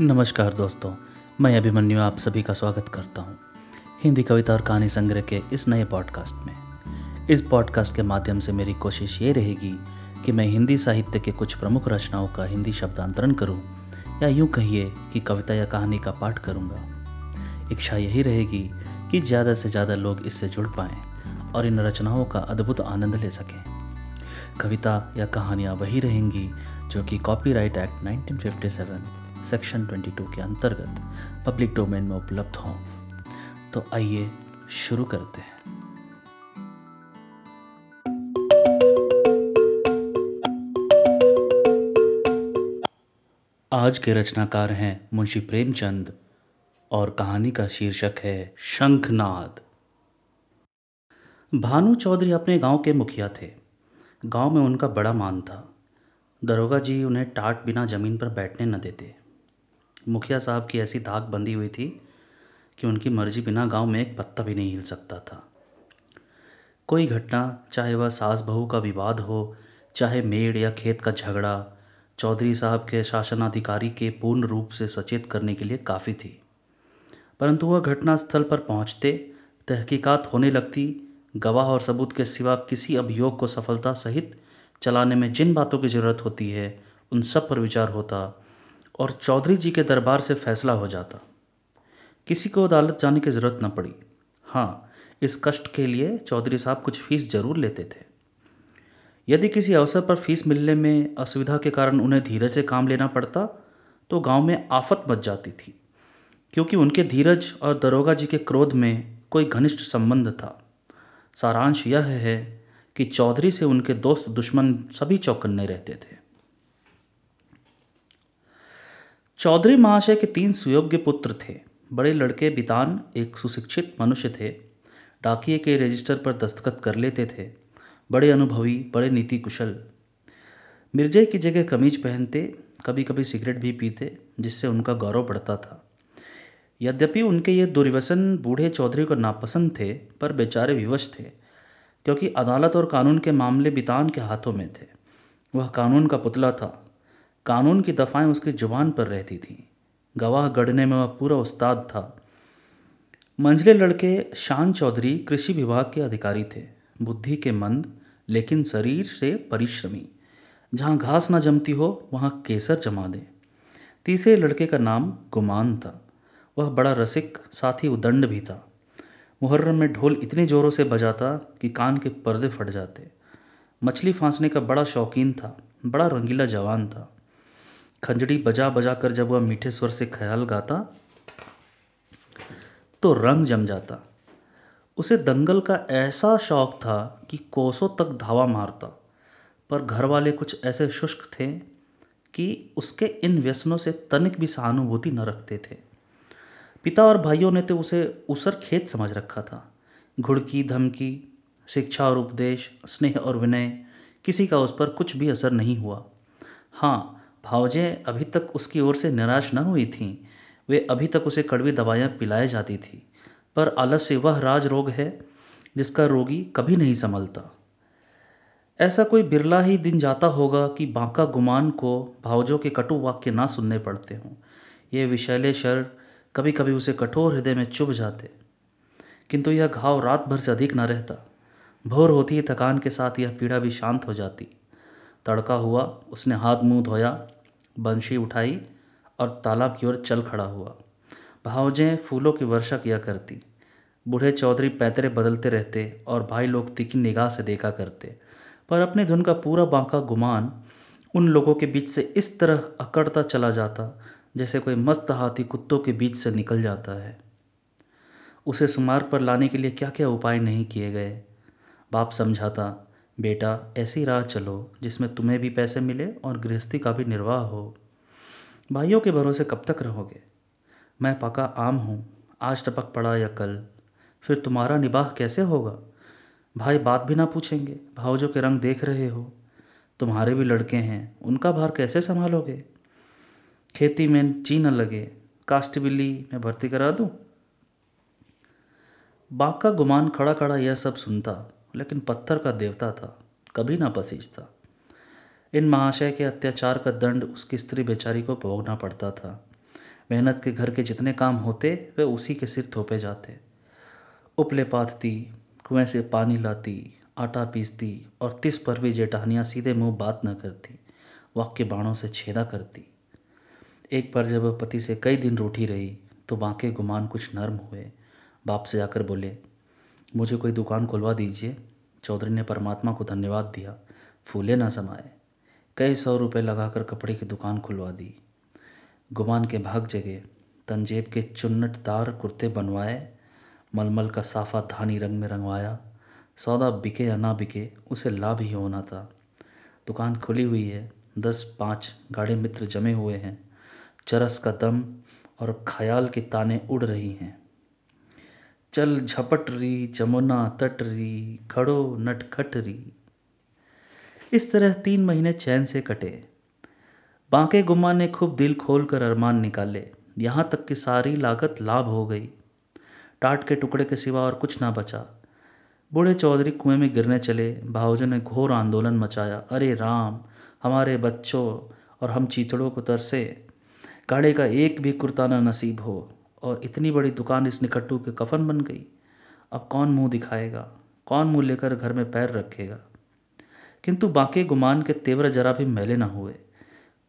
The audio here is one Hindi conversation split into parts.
नमस्कार दोस्तों, मैं अभिमन्यु आप सभी का स्वागत करता हूँ हिंदी कविता और कहानी संग्रह के इस नए पॉडकास्ट में। इस पॉडकास्ट के माध्यम से मेरी कोशिश ये रहेगी कि मैं हिंदी साहित्य के कुछ प्रमुख रचनाओं का हिंदी शब्दांतरण करूँ, या यूँ कहिए कि कविता या कहानी का पाठ करूँगा। इच्छा यही रहेगी कि ज़्यादा से ज़्यादा लोग इससे जुड़ पाएँ और इन रचनाओं का अद्भुत आनंद ले सकें। कविता या कहानियाँ वही रहेंगी जो कि कॉपीराइट एक्ट 1957 सेक्शन 22 के अंतर्गत पब्लिक डोमेन में उपलब्ध हों। तो आइए शुरू करते हैं। आज के रचनाकार हैं मुंशी प्रेमचंद और कहानी का शीर्षक है शंखनाद। भानु चौधरी अपने गाँव के मुखिया थे। गाँव में उनका बड़ा मान था। दरोगा जी उन्हें टाट बिना ज़मीन पर बैठने न देते। मुखिया साहब की ऐसी धाक बंधी हुई थी कि उनकी मर्ज़ी बिना गाँव में एक पत्ता भी नहीं हिल सकता था। कोई घटना, चाहे वह सास बहू का विवाद हो, चाहे मेड़ या खेत का झगड़ा, चौधरी साहब के शासनाधिकारी के पूर्ण रूप से सचेत करने के लिए काफ़ी थी। परंतु वह घटना स्थल पर पहुँचते, तहकीकात होने लगती, गवाह और सबूत के सिवा किसी अभियोग को सफलता सहित चलाने में जिन बातों की ज़रूरत होती है, उन सब पर विचार होता और चौधरी जी के दरबार से फैसला हो जाता। किसी को अदालत जाने की ज़रूरत न पड़ी। हाँ इस कष्ट के लिए चौधरी साहब कुछ फ़ीस ज़रूर लेते थे। यदि किसी अवसर पर फ़ीस मिलने में असुविधा के कारण उन्हें धीरज से काम लेना पड़ता तो गाँव में आफत मच जाती थी, क्योंकि उनके धीरज और दरोगा जी के क्रोध में कोई घनिष्ठ संबंध था। सारांश यह है कि चौधरी से उनके दोस्त दुश्मन सभी चौकन्ने रहते थे। चौधरी महाशय के तीन सुयोग्य पुत्र थे। बड़े लड़के बितान एक सुशिक्षित मनुष्य थे। डाकिए के रजिस्टर पर दस्तखत कर लेते थे। बड़े अनुभवी, बड़े नीति कुशल मिर्जे की जगह कमीज पहनते कभी कभी सिगरेट भी पीते, जिससे उनका गौरव बढ़ता था। यद्यपि उनके ये दुर्व्यसन बूढ़े चौधरी को नापसंद थे, पर बेचारे विवश थे, क्योंकि अदालत और कानून के मामले बितान के हाथों में थे। वह कानून का पुतला था। कानून की दफ़ाएँ उसकी ज़ुबान पर रहती थीं। गवाह गढ़ने में वह पूरा उस्ताद था। मंझले लड़के शान चौधरी कृषि विभाग के अधिकारी थे। बुद्धि के मंद, लेकिन शरीर से परिश्रमी। जहाँ घास ना जमती हो, वहाँ केसर जमा दे। तीसरे लड़के का नाम गुमान था। वह बड़ा रसिक, साथ ही उदंड भी था। मुहर्रम में ढोल इतने ज़ोरों से बजाता कि कान के पर्दे फट जाते। मछली फांसने का बड़ा शौकीन था। बड़ा रंगीला जवान था। खंजड़ी बजा बजा कर जब वह मीठे स्वर से ख्याल गाता तो रंग जम जाता। उसे दंगल का ऐसा शौक था कि कोसों तक धावा मारता। पर घर वाले कुछ ऐसे शुष्क थे कि उसके इन व्यसनों से तनिक भी सहानुभूति न रखते थे। पिता और भाइयों ने तो उसे उसर खेत समझ रखा था। घुड़की, धमकी, शिक्षा और उपदेश, स्नेह और विनय, किसी का उस पर कुछ भी असर नहीं हुआ। हाँ भावजें अभी तक उसकी ओर से निराश न हुई थीं। वे अभी तक उसे कड़वी दवाइयाँ पिलाई जाती थी। पर आलस्य वह राज रोग है, जिसका रोगी कभी नहीं संभलता। ऐसा कोई बिरला ही दिन जाता होगा कि बांका गुमान को भावजों के कटु वाक्य ना सुनने पड़ते हों। ये विशैले शर कभी कभी उसे कठोर हृदय में चुभ जाते। किंतु यह घाव रात भर से अधिक न रहता। भोर होती ही थकान के साथ यह पीड़ा भी शांत हो जाती। तड़का हुआ, उसने हाथ मुँह धोया बंशी उठाई और तालाब की ओर चल खड़ा हुआ। भावजें फूलों की वर्षा किया करती। बूढ़े चौधरी पैतरे बदलते रहते और भाई लोग तीखी निगाह से देखा करते। पर अपने धुन का पूरा बांका गुमान उन लोगों के बीच से इस तरह अकड़ता चला जाता, जैसे कोई मस्त हाथी कुत्तों के बीच से निकल जाता है। उसे सुमार्ग पर लाने के लिए क्या क्या उपाय नहीं किए गए? बाप समझाता बेटा, ऐसी राह चलो जिसमें तुम्हें भी पैसे मिले और गृहस्थी का भी निर्वाह हो। भाइयों के भरोसे कब तक रहोगे? मैं पका आम हूँ, आज टपक पड़ा या कल? फिर तुम्हारा निबाह कैसे होगा? भाई, बात भी ना पूछेंगे, भावजों के रंग देख रहे हो। तुम्हारे भी लड़के हैं, उनका भार कैसे संभालोगे? खेती में ची न लगे कास्ट बिल्ली मैं भर्ती करा दूँ? बाका गुमान खड़ा खड़ा यह सब सुनता लेकिन पत्थर का देवता था, कभी ना पसीजता इन महाशय के अत्याचार का दंड उसकी स्त्री बेचारी को भोगना पड़ता था। मेहनत के घर के जितने काम होते, वे उसी के सिर थोपे जाते। उपले पाथती कुएँ से पानी लाती, आटा पीसती और तिस पर भी जेठानियाँ सीधे मुँह बात न करती, वाक्य बाणों से छेदा करती। एक बार जब पति से कई दिन रूठी रही तो बांके गुमान कुछ नर्म हुए। बाप से जाकर बोले मुझे कोई दुकान खुलवा दीजिए। चौधरी ने परमात्मा को धन्यवाद दिया। फूले ना समाए कई सौ रुपये लगाकर कपड़े की दुकान खुलवा दी। गुमान के भाग जगे। तंजेब के चुन्नटदार कुर्ते बनवाए। मलमल का साफा धानी रंग में रंगवाया। सौदा बिके या ना बिके, उसे लाभ ही होना था। दुकान खुली हुई है। दस पाँच गाढ़े मित्र जमे हुए हैं। चरस का दम और ख्याल की ताने उड़ रही हैं। चल झपट रही जमुना तट रही खड़ो नटखट रही इस तरह तीन महीने चैन से कटे। बांके गुम्मा ने खूब दिल खोल कर अरमान निकाले। यहाँ तक कि सारी लागत लाभ हो गई। टाट के टुकड़े के सिवा और कुछ ना बचा। बूढ़े चौधरी कुएँ में गिरने चले। भावजों ने घोर आंदोलन मचाया। अरे राम, हमारे बच्चों और हम चीतड़ों को तरसे। काढ़े का एक भी कुर्ताना नसीब हो। और इतनी बड़ी दुकान इस निकट्टू के कफन बन गई। अब कौन मुँह दिखाएगा? कौन मुँह लेकर घर में पैर रखेगा? किंतु बाकी गुमान के तेवर जरा भी मैले न हुए।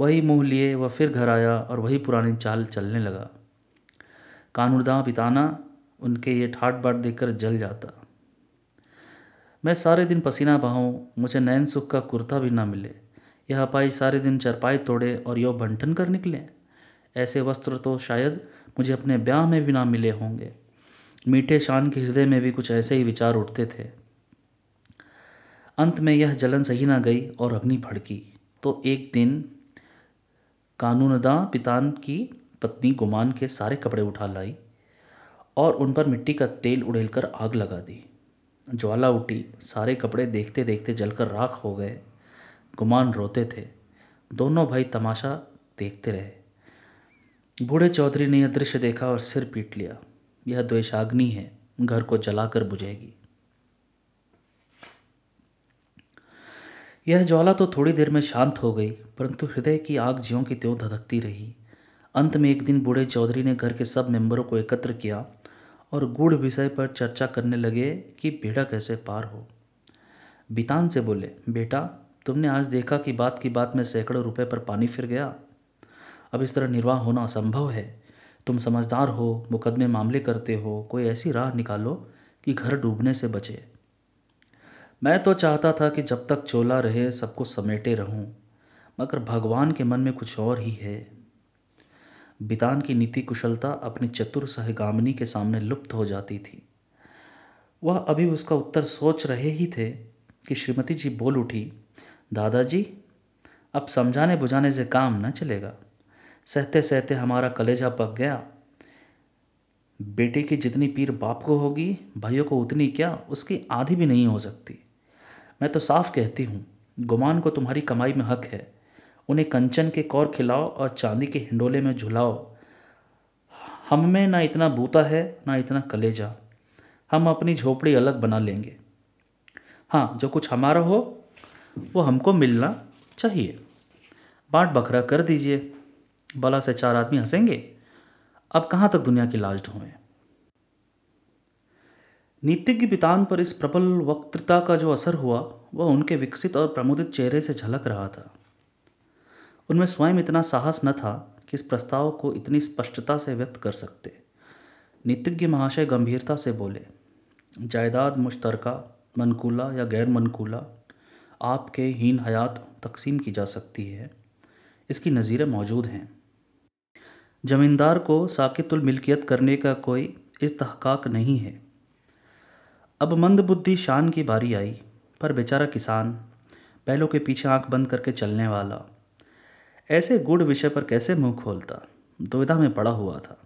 वही मुँह लिए, वह फिर घर आया और वही पुरानी चाल चलने लगा। कानूरदा पिताना, उनके ये ठाट बाट देखकर जल जाता। मैं सारे दिन पसीना बहाऊँ, मुझे नैन सुख का कुर्ता भी ना मिले। यह अपाई सारे दिन चरपाई तोड़े और यो बंटन कर निकले। ऐसे वस्त्र तो शायद मुझे अपने ब्याह में भी ना मिले होंगे। मीठे शान के हृदय में भी कुछ ऐसे ही विचार उठते थे। अंत में यह जलन सही ना गई और अग्नि भड़की। तो एक दिन कानूनदा पितान की पत्नी गुमान के सारे कपड़े उठा लाई और उन पर मिट्टी का तेल उड़ेलकर आग लगा दी। ज्वाला उठी, सारे कपड़े देखते देखते जलकर राख हो गए। गुमान रोते थे। दोनों भाई तमाशा देखते रहे। बूढ़े चौधरी ने यह दृश्य देखा और सिर पीट लिया। यह द्वेषाग्नि है। घर को जलाकर बुझेगी। यह ज्वाला तो थोड़ी देर में शांत हो गई, परंतु हृदय की आग ज्यों की त्यों धधकती रही। अंत में एक दिन बूढ़े चौधरी ने घर के सब मेंबरों को एकत्र किया और गूढ़ विषय पर चर्चा करने लगे कि बेड़ा कैसे पार हो। बितान से बोले, बेटा, तुमने आज देखा कि बात की बात में सैकड़ों रुपए पर पानी फिर गया। अब इस तरह निर्वाह होना असंभव है। तुम समझदार हो, मुकदमे मामले करते हो, कोई ऐसी राह निकालो कि घर डूबने से बचे। मैं तो चाहता था कि जब तक चोला रहे सबको समेटे रहूँ, मगर भगवान के मन में कुछ और ही है। बितान की नीति कुशलता अपनी चतुर सहगामिनी के सामने लुप्त हो जाती थी। वह अभी उसका उत्तर सोच रहे ही थे कि श्रीमती जी बोल उठी, दादाजी, अब समझाने बुझाने से काम न चलेगा। सहते सहते हमारा कलेजा पक गया। बेटे की जितनी पीर बाप को होगी, भाइयों को उतनी क्या, उसकी आधी भी नहीं हो सकती। मैं तो साफ़ कहती हूँ, गुमान को तुम्हारी कमाई में हक है। उन्हें कंचन के कौर खिलाओ और चांदी के हिंडोले में झुलाओ। हम में ना इतना बूता है, ना इतना कलेजा। हम अपनी झोपड़ी अलग बना लेंगे। हाँ जो कुछ हमारा हो, वो हमको मिलना चाहिए। बाँट बखरा कर दीजिए। बला से चार आदमी हंसेंगे। अब कहाँ तक दुनिया की लाज ढोएँ नीतिज्ञ पितान पर इस प्रबल वक्तृता का जो असर हुआ, वह उनके विकसित और प्रमुदित चेहरे से झलक रहा था। उनमें स्वयं इतना साहस न था कि इस प्रस्ताव को इतनी स्पष्टता से व्यक्त कर सकते। नीतिज्ञ महाशय गंभीरता से बोले, जायदाद मुश्तरका, मनकूला या गैर मनकूला, आपके हीन हयात तकसीम की जा सकती है। इसकी नज़ीरें मौजूद हैं। ज़मींदार को साकितुल मिल्कियत करने का कोई इस्तहकाक नहीं है। अब मंदबुद्धि शान की बारी आई, पर बेचारा किसान बैलों के पीछे आँख बंद करके चलने वाला। ऐसे गुड़ विषय पर कैसे मुँह खोलता? दुविधा में पड़ा हुआ था।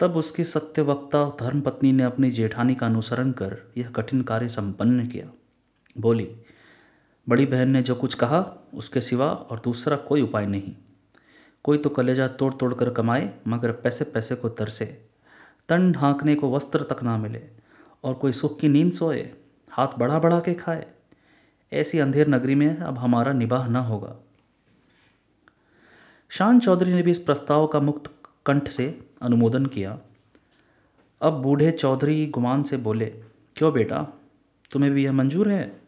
तब उसकी सत्यवक्ता धर्मपत्नी ने अपनी जेठानी का अनुसरण कर यह कठिन कार्य संपन्न किया। बोली, बड़ी बहन ने जो कुछ कहा, उसके सिवा और दूसरा कोई उपाय नहीं। कोई तो कलेजा तोड़ तोड़ कर कमाए, मगर पैसे पैसे को तरसे। तन ढांकने को वस्त्र तक ना मिले, और कोई सुख की नींद सोए, हाथ बढ़ा बढ़ा के खाए। ऐसी अंधेर नगरी में अब हमारा निबाह न होगा। शान चौधरी ने भी इस प्रस्ताव का मुक्त कंठ से अनुमोदन किया। अब बूढ़े चौधरी गुमान से बोले, क्यों बेटा? तुम्हें भी यह मंजूर है?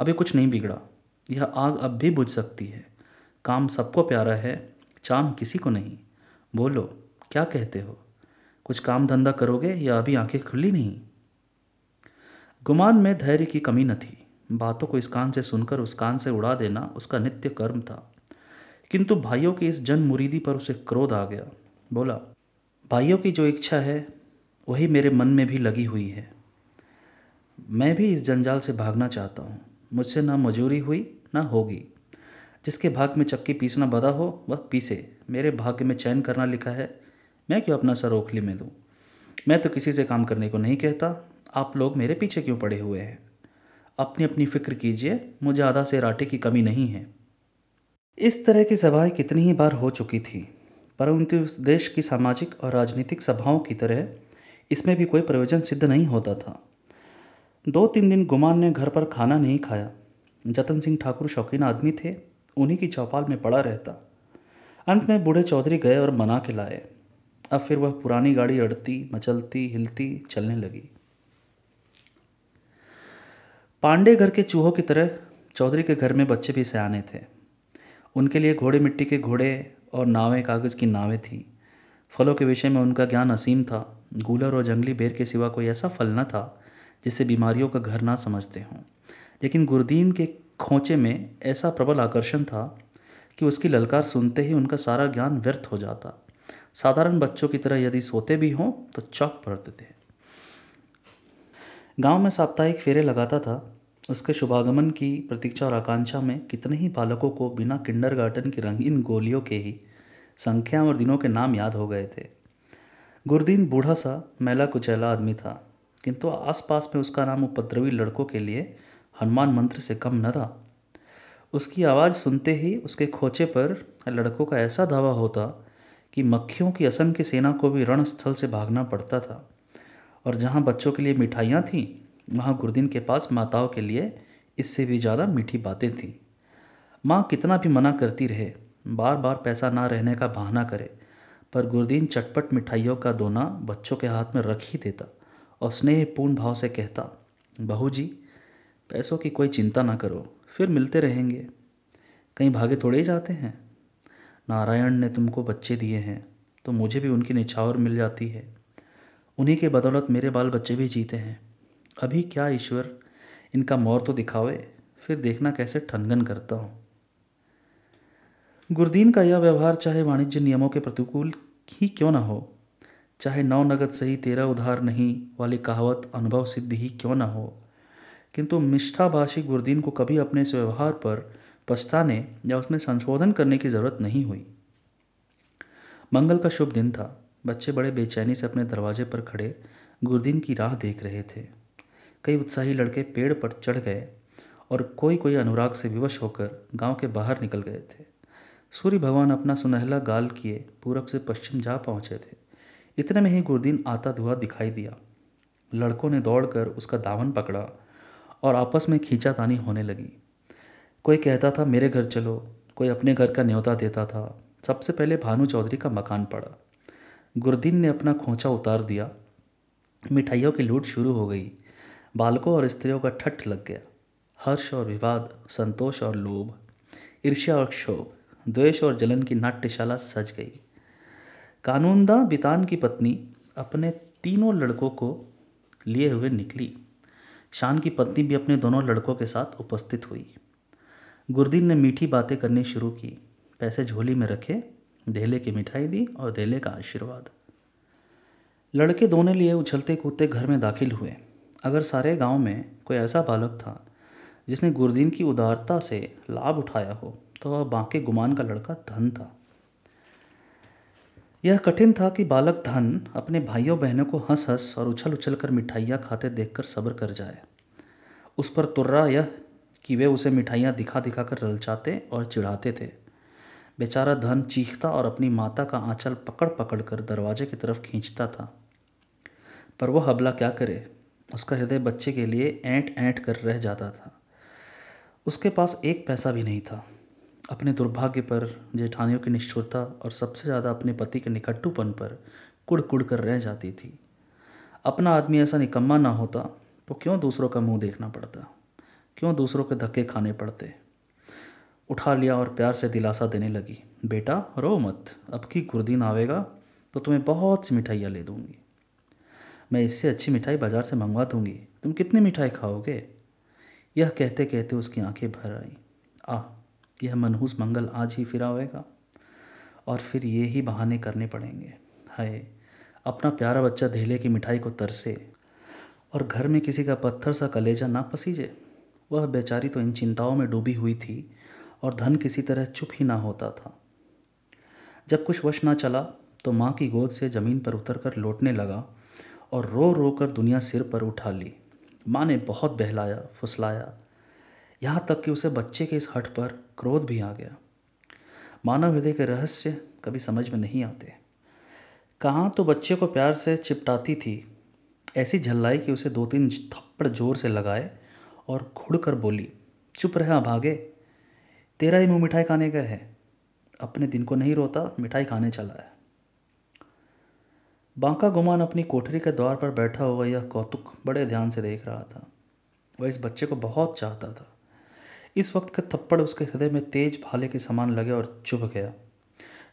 अभी कुछ नहीं बिगड़ा। यह आग अब भी बुझ सकती है। काम सबको प्यारा है। चाम किसी को नहीं। बोलो, क्या कहते हो? कुछ काम धंधा करोगे या अभी आँखें खुली नहीं? गुमान में धैर्य की कमी न थी। बातों को इस कान से सुनकर, उस कान से उड़ा देना उसका नित्य कर्म था। किंतु भाइयों की इस जन मुरीदी पर उसे क्रोध आ गया। बोला, भाइयों की जो इच्छा है, वही मेरे मन में भी लगी हुई है। मैं भी इस जंजाल से भागना चाहता हूँ। मुझसे ना मजूरी हुई, ना होगी। जिसके भाग में चक्की पीसना बदा हो, वह पीसे। मेरे भाग्य में चयन करना लिखा है। मैं क्यों अपना सर ओखली में दूँ? मैं तो किसी से काम करने को नहीं कहता। आप लोग मेरे पीछे क्यों पड़े हुए हैं? अपनी अपनी फ़िक्र कीजिए। मुझे आधा से राटे की कमी नहीं है। इस तरह की सभाएँ कितनी ही बार हो चुकी थी, परंतु देश की सामाजिक और राजनीतिक सभाओं की तरह इसमें भी कोई प्रयोजन सिद्ध नहीं होता था। दो तीन दिन गुमान ने घर पर खाना नहीं खाया। जतन सिंह ठाकुर शौकीन आदमी थे। उन्हीं की चौपाल में पड़ा रहता। अंत में बूढ़े चौधरी गए और मना के लाए। अब फिर वह पुरानी गाड़ी अड़ती, मचलती, हिलती, चलने लगी। पांडे घर के चूहों की तरह चौधरी के घर में बच्चे भी सयाने थे। उनके लिए घोड़े मिट्टी के घोड़े और नावें कागज़ की नावें थीं। फलों के विषय में उनका ज्ञान असीम था। गूलर और जंगली बेर के सिवा कोई ऐसा फल न था जिसे बीमारियों का घर ना समझते हों। लेकिन गुरदीन के खोचे में ऐसा प्रबल आकर्षण था कि उसकी ललकार सुनते ही उनका सारा ज्ञान व्यर्थ हो जाता। साधारण बच्चों की तरह यदि सोते भी हों तो चौक पड़ते थे गाँव में साप्ताहिक फेरे लगाता था। उसके शुभागमन की प्रतीक्षा और आकांक्षा में कितने ही बालकों को बिना किंडरगार्टन की रंगीन गोलियों के ही संख्या और दिनों के नाम याद हो गए थे। गुरदीन बूढ़ा सा, मैला कुचैला आदमी था, किंतु आसपास में उसका नाम उपद्रवी लड़कों के लिए हनुमान मंत्र से कम न था। उसकी आवाज़ सुनते ही उसके खोचे पर लड़कों का ऐसा धावा होता कि मक्खियों की असम की सेना को भी रणस्थल से भागना पड़ता था। और जहाँ बच्चों के लिए मिठाइयाँ थीं, वहाँ गुरदीन के पास माताओं के लिए इससे भी ज़्यादा मीठी बातें थीं। माँ कितना भी मना करती रहे बार बार पैसा ना रहने का बहाना करे, पर गुरदीन चटपट मिठाइयों का दोना बच्चों के हाथ में रख ही देता और स्नेहपूर्ण भाव से कहता, बहू जी पैसों की कोई चिंता ना करो, फिर मिलते रहेंगे। कहीं भागे थोड़े ही जाते हैं। नारायण ने तुमको बच्चे दिए हैं तो मुझे भी उनकी निछावर मिल जाती है। उन्हीं के बदौलत मेरे बाल बच्चे भी जीते हैं। अभी क्या ईश्वर इनका मोर तो दिखावे, फिर देखना कैसे ठनगन करता हूँ। गुरदीन का यह व्यवहार चाहे वाणिज्य नियमों के प्रतिकूल ही क्यों ना हो, चाहे नौ नगद सही तेरह उधार नहीं वाली कहावत अनुभव सिद्धि ही क्यों ना हो। किंतु मिष्ठाभाषी गुरदीन को कभी अपने इस व्यवहार पर पछताने या उसमें संशोधन करने की ज़रूरत नहीं हुई। मंगल का शुभ दिन था। बच्चे बड़े बेचैनी से अपने दरवाजे पर खड़े गुरदीन की राह देख रहे थे। कई उत्साही लड़के पेड़ पर चढ़ गए और कोई कोई अनुराग से विवश होकर गाँव के बाहर निकल गए थे। सूर्य भगवान अपना सुनहला गाल किए पूरब से पश्चिम जा पहुँचे थे। इतने में ही गुरदीन आता धुआ दिखाई दिया। लड़कों ने दौड़कर उसका दामन पकड़ा और आपस में खींचातानी होने लगी। कोई कहता था, मेरे घर चलो। कोई अपने घर का न्योता देता था। सबसे पहले भानु चौधरी का मकान पड़ा। गुरदीन ने अपना खोचा उतार दिया। मिठाइयों की लूट शुरू हो गई। बालकों और स्त्रियों का ठट्ठ लग गया। हर्ष और विवाद, संतोष और लोभ, ईर्ष्या और क्षोभ, द्वेष और जलन की नाट्यशाला सज गई। कानूनदा बितान की पत्नी अपने तीनों लड़कों को लिए हुए निकली। शान की पत्नी भी अपने दोनों लड़कों के साथ उपस्थित हुई। गुरदीन ने मीठी बातें करनी शुरू की। पैसे झोली में रखे धेले की मिठाई दी और धेले का आशीर्वाद। लड़के दोनों लिए उछलते कूदते घर में दाखिल हुए। अगर सारे गाँव में कोई ऐसा बालक था, जिसने गुरदीन की उदारता से लाभ उठाया हो तो वह बांके गुमान का लड़का धन था। यह कठिन था कि बालक धन अपने भाइयों बहनों को हंस हंस और उछल उछल कर मिठाइयाँ खाते देखकर सब्र कर जाए। उस पर तुर्रा यह कि वे उसे मिठाइयाँ दिखा दिखा कर ललचाते और चिढ़ाते थे। बेचारा धन चीखता और अपनी माता का आंचल पकड़ पकड़ कर दरवाजे की तरफ़ खींचता था। पर वह हबला क्या करे? उसका हृदय बच्चे के लिए ऐंठ ऐंठ कर रह जाता था। उसके पास एक पैसा भी नहीं था। अपने दुर्भाग्य पर, जेठानियों की निष्ठुरता और सबसे ज़्यादा अपने पति के निकट्टूपन पर कुड़ कुड़ कर रह जाती थी। अपना आदमी ऐसा निकम्मा ना होता तो क्यों दूसरों का मुँह देखना पड़ता? क्यों दूसरों के धक्के खाने पड़ते? उठा लिया और प्यार से दिलासा देने लगी, बेटा, रो मत, अब की गुरदीन आवेगा तो तुम्हें बहुत सी मिठाइयाँ ले दूँगी। मैं इससे अच्छी मिठाई बाज़ार से मंगवा दूँगी। तुम कितनी मिठाई खाओगे? यह कहते कहते उसकी आँखें भर आई। आ यह मनहूस मंगल आज ही फिरा आवेगा और फिर ये ही बहाने करने पड़ेंगे। हाय, अपना प्यारा बच्चा धेले की मिठाई को तरसे और घर में किसी का पत्थर सा कलेजा ना पसीजे। वह बेचारी तो इन चिंताओं में डूबी हुई थी और धन किसी तरह चुप ही ना होता था। जब कुछ वश ना चला तो माँ की गोद से ज़मीन पर उतर कर लौटने लगा और रो रो कर दुनिया सिर पर उठा ली। माँ ने बहुत बहलाया, फुसलाया यहाँ तक कि उसे बच्चे के इस हट पर क्रोध भी आ गया। मानव हृदय के रहस्य कभी समझ में नहीं आते। कहाँ तो बच्चे को प्यार से चिपटाती थी, ऐसी झल्लाई कि उसे दो तीन थप्पड़ ज़ोर से लगाए और घुड़ कर बोली, चुप रहा भागे तेरा ही मुँह मिठाई खाने का है। अपने दिन को नहीं रोता, मिठाई खाने चला है। बांका गुमान अपनी कोठरी के द्वार पर बैठा हुआ यह कौतुक बड़े ध्यान से देख रहा था। वह इस बच्चे को बहुत चाहता था। इस वक्त का थप्पड़ उसके हृदय में तेज भाले के समान लगे और चुभ गया।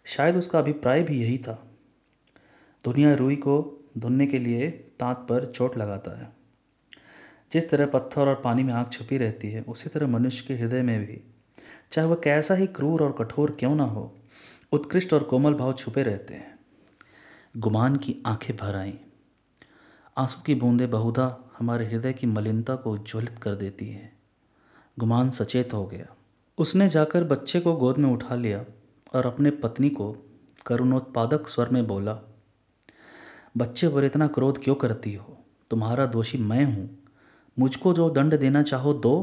शायद उसका अभिप्राय भी यही था। दुनिया रुई को धुनने के लिए तांत पर चोट लगाता है। जिस तरह पत्थर और पानी में आग छुपी रहती है, उसी तरह मनुष्य के हृदय में भी। चाहे वह कैसा ही क्रूर और कठोर क्यों ना हो, उत्कृष्ट और कोमल भाव छुपे रहते हैं। गुमान की आँखें भर आईं। आँसू की बूंदें बहुधा हमारे हृदय की मलिनता को उज्ज्वलित कर देती हैं। गुमान सचेत हो गया। उसने जाकर बच्चे को गोद में उठा लिया और अपने पत्नी को करुणोत्पादक स्वर में बोला, बच्चे पर इतना क्रोध क्यों करती हो? तुम्हारा दोषी मैं हूँ। मुझको जो दंड देना चाहो दो।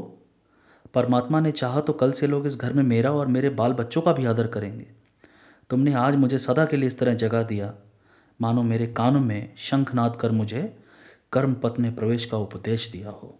परमात्मा ने चाहा तो कल से लोग इस घर में मेरा और मेरे बाल बच्चों का भी आदर करेंगे। तुमने आज मुझे सदा के लिए इस तरह जगा दिया। मानो मेरे कानों में शंखनाद कर मुझे कर्म पथ में प्रवेश का उपदेश दिया हो।